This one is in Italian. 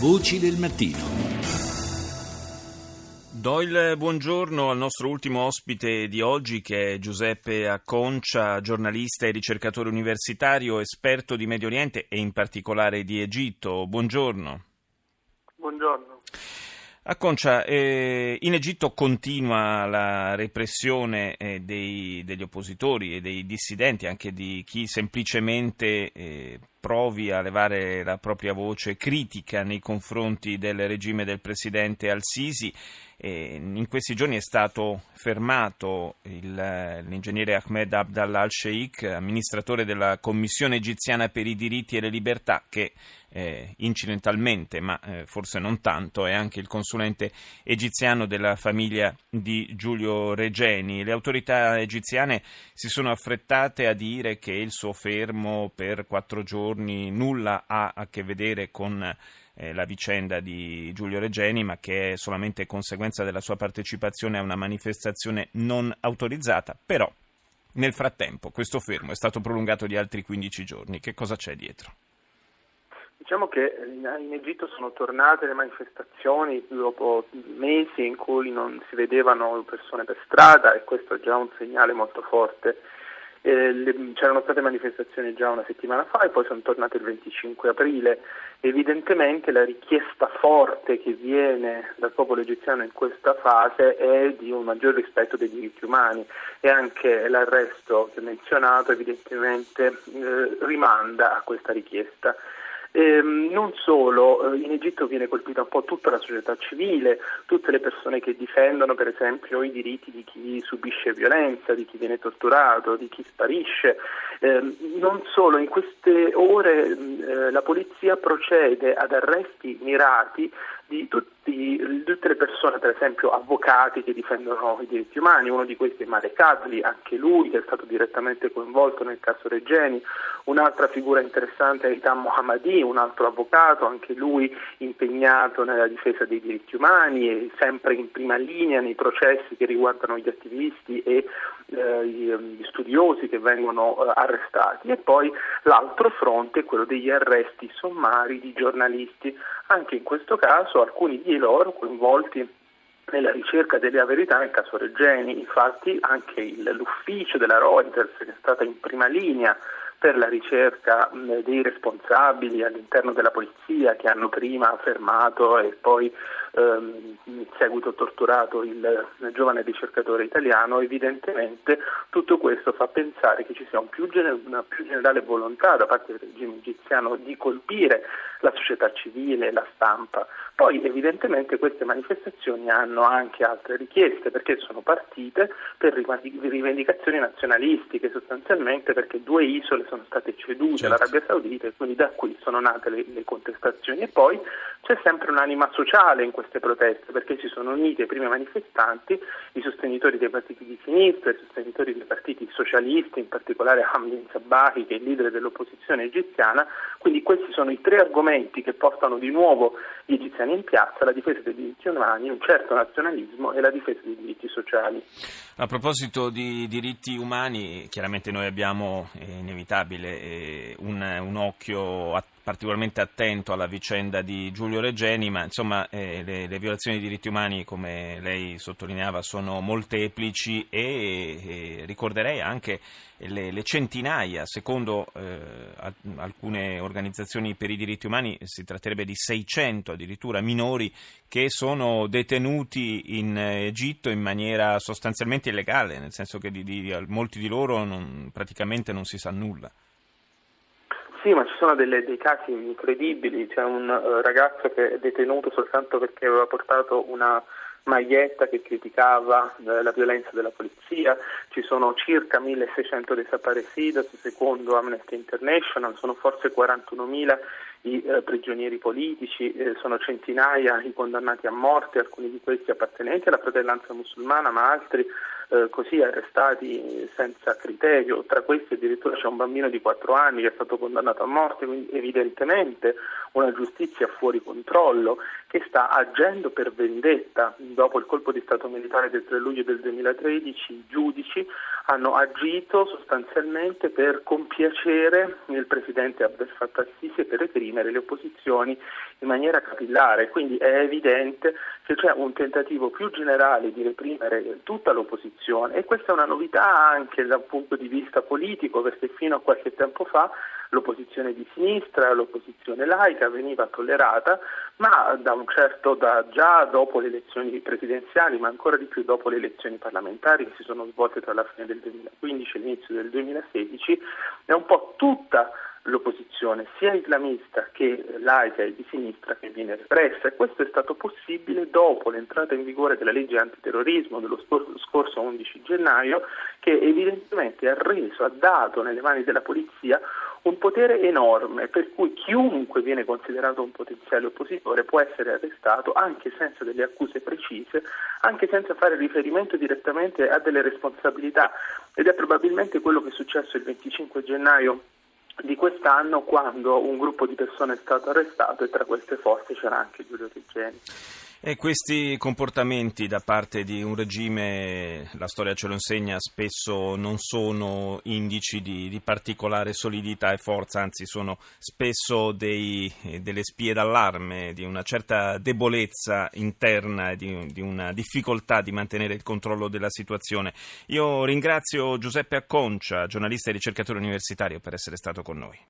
Voci del mattino. Do il buongiorno al nostro ultimo ospite di oggi che è Giuseppe Acconcia, giornalista e ricercatore universitario, esperto di Medio Oriente e in particolare di Egitto. Buongiorno. Buongiorno. Acconcia, eh, in Egitto continua la repressione eh, dei, degli oppositori e dei dissidenti, anche di chi semplicemente eh, provi a levare la propria voce critica nei confronti del regime del presidente al-Sisi. in questi giorni è stato fermato il, l'ingegnere Ahmed Abdallah al-Sheikh, amministratore della Commissione egiziana per i diritti e le libertà, che eh, incidentalmente, ma eh, forse non tanto, è anche il consulente egiziano della famiglia di Giulio Regeni. Le autorità egiziane si sono affrettate a dire che il suo fermo per quattro giorni giorni nulla ha a che vedere con eh, la vicenda di Giulio Regeni, ma che è solamente conseguenza della sua partecipazione a una manifestazione non autorizzata. Però, nel frattempo, questo fermo è stato prolungato di altri 15 giorni. Che cosa c'è dietro? Diciamo che in Egitto sono tornate le manifestazioni dopo mesi in cui non si vedevano persone per strada e questo è già un segnale molto forte eh, le, c'erano state manifestazioni già una settimana fa e poi sono tornate il 25 aprile. Evidentemente la richiesta forte che viene dal popolo egiziano in questa fase è di un maggior rispetto dei diritti umani e anche l'arresto che ho menzionato evidentemente eh, rimanda a questa richiesta. Eh, non solo, eh, in Egitto viene colpita un po' tutta la società civile, tutte le persone che difendono per esempio i diritti di chi subisce violenza, di chi viene torturato, di chi sparisce. Eh, non solo, in queste ore eh, la polizia procede ad arresti mirati di tutti, tutte le persone, per esempio avvocati che difendono i diritti umani, uno di questi è Mare Kadli, anche lui che è stato direttamente coinvolto nel caso Regeni, un'altra figura interessante è Itam Mohammadi, un altro avvocato, anche lui impegnato nella difesa dei diritti umani e sempre in prima linea nei processi che riguardano gli attivisti e gli studiosi che vengono eh, arrestati. E poi l'altro fronte è quello degli arresti sommari di giornalisti, anche in questo caso alcuni di loro coinvolti nella ricerca della verità nel caso Regeni. Infatti anche il, l'ufficio della Reuters, che è stata in prima linea per la ricerca dei responsabili all'interno della polizia che hanno prima fermato e poi ehm, in seguito torturato il, giovane ricercatore italiano, evidentemente tutto questo fa pensare che ci sia un più gener- una più generale volontà da parte del regime egiziano di colpire la società civile, la stampa. Poi evidentemente queste manifestazioni hanno anche altre richieste perché sono partite per rivendicazioni nazionalistiche sostanzialmente perché due isole sono state cedute certo. all'Arabia Saudita e quindi da qui sono nate le, le contestazioni e poi c'è sempre un'anima sociale in queste proteste perché si sono uniti ai primi manifestanti i sostenitori dei partiti di sinistra, i sostenitori dei partiti socialisti, in particolare Hamdin Sabahi che è il leader dell'opposizione egiziana, quindi questi sono i tre argomenti che portano di nuovo gli egiziani in piazza, la difesa dei diritti umani, un certo nazionalismo e la difesa dei diritti sociali. A proposito di diritti umani, chiaramente noi abbiamo, è inevitabile, eh, un, un occhio attivo particolarmente attento alla vicenda di Giulio Regeni, ma insomma eh, le, le, violazioni dei diritti umani, come lei sottolineava, sono molteplici e, e ricorderei anche le, le centinaia, secondo eh, alcune organizzazioni per i diritti umani si tratterebbe di 600 addirittura minori che sono detenuti in Egitto in maniera sostanzialmente illegale, nel senso che di, di molti di loro non, praticamente non si sa nulla. Sì, ma ci sono delle, dei casi incredibili, c'è un uh, ragazzo che è detenuto soltanto perché aveva portato una maglietta che criticava eh, la violenza della polizia, ci sono circa 1600 desaparecidos secondo Amnesty International, sono forse 41.000 i eh, prigionieri politici, eh, sono centinaia i condannati a morte, alcuni di questi appartenenti alla fratellanza musulmana, ma altri eh, così arrestati senza criterio, tra questi addirittura c'è un bambino di 4 anni che è stato condannato a morte, quindi evidentemente una giustizia fuori controllo che sta agendo per vendetta. Dopo il colpo di Stato militare del 3 luglio del 2013 i giudici hanno agito sostanzialmente per compiacere il presidente Abdel Fattah Sisi e per reprimere le opposizioni in maniera capillare. Quindi è evidente che c'è un tentativo più generale di reprimere tutta l'opposizione e questa è una novità anche dal punto di vista politico perché fino a qualche tempo fa l'opposizione di sinistra, l'opposizione laica veniva tollerata, ma da un certo, da, già dopo le elezioni presidenziali, ma ancora di più dopo le elezioni parlamentari che si sono svolte tra la fine del 2015 e l'inizio del 2016, è un po' tutta l'opposizione sia islamista che laica e di sinistra che viene repressa. E questo è stato possibile dopo l'entrata in vigore della legge antiterrorismo dello scorso 11 gennaio che evidentemente ha reso, ha dato nelle mani della polizia un potere enorme per cui chiunque viene considerato un potenziale oppositore può essere arrestato anche senza delle accuse precise, anche senza fare riferimento direttamente a delle responsabilità ed è probabilmente quello che è successo il 25 gennaio di quest'anno quando un gruppo di persone è stato arrestato e tra queste forze c'era anche Giulio Regeni. E questi comportamenti da parte di un regime, la storia ce lo insegna, spesso non sono indici di, di particolare solidità e forza, anzi sono spesso dei, delle spie d'allarme, di una certa debolezza interna e di, di una difficoltà di mantenere il controllo della situazione. Io ringrazio Giuseppe Acconcia, giornalista e ricercatore universitario, per essere stato con noi.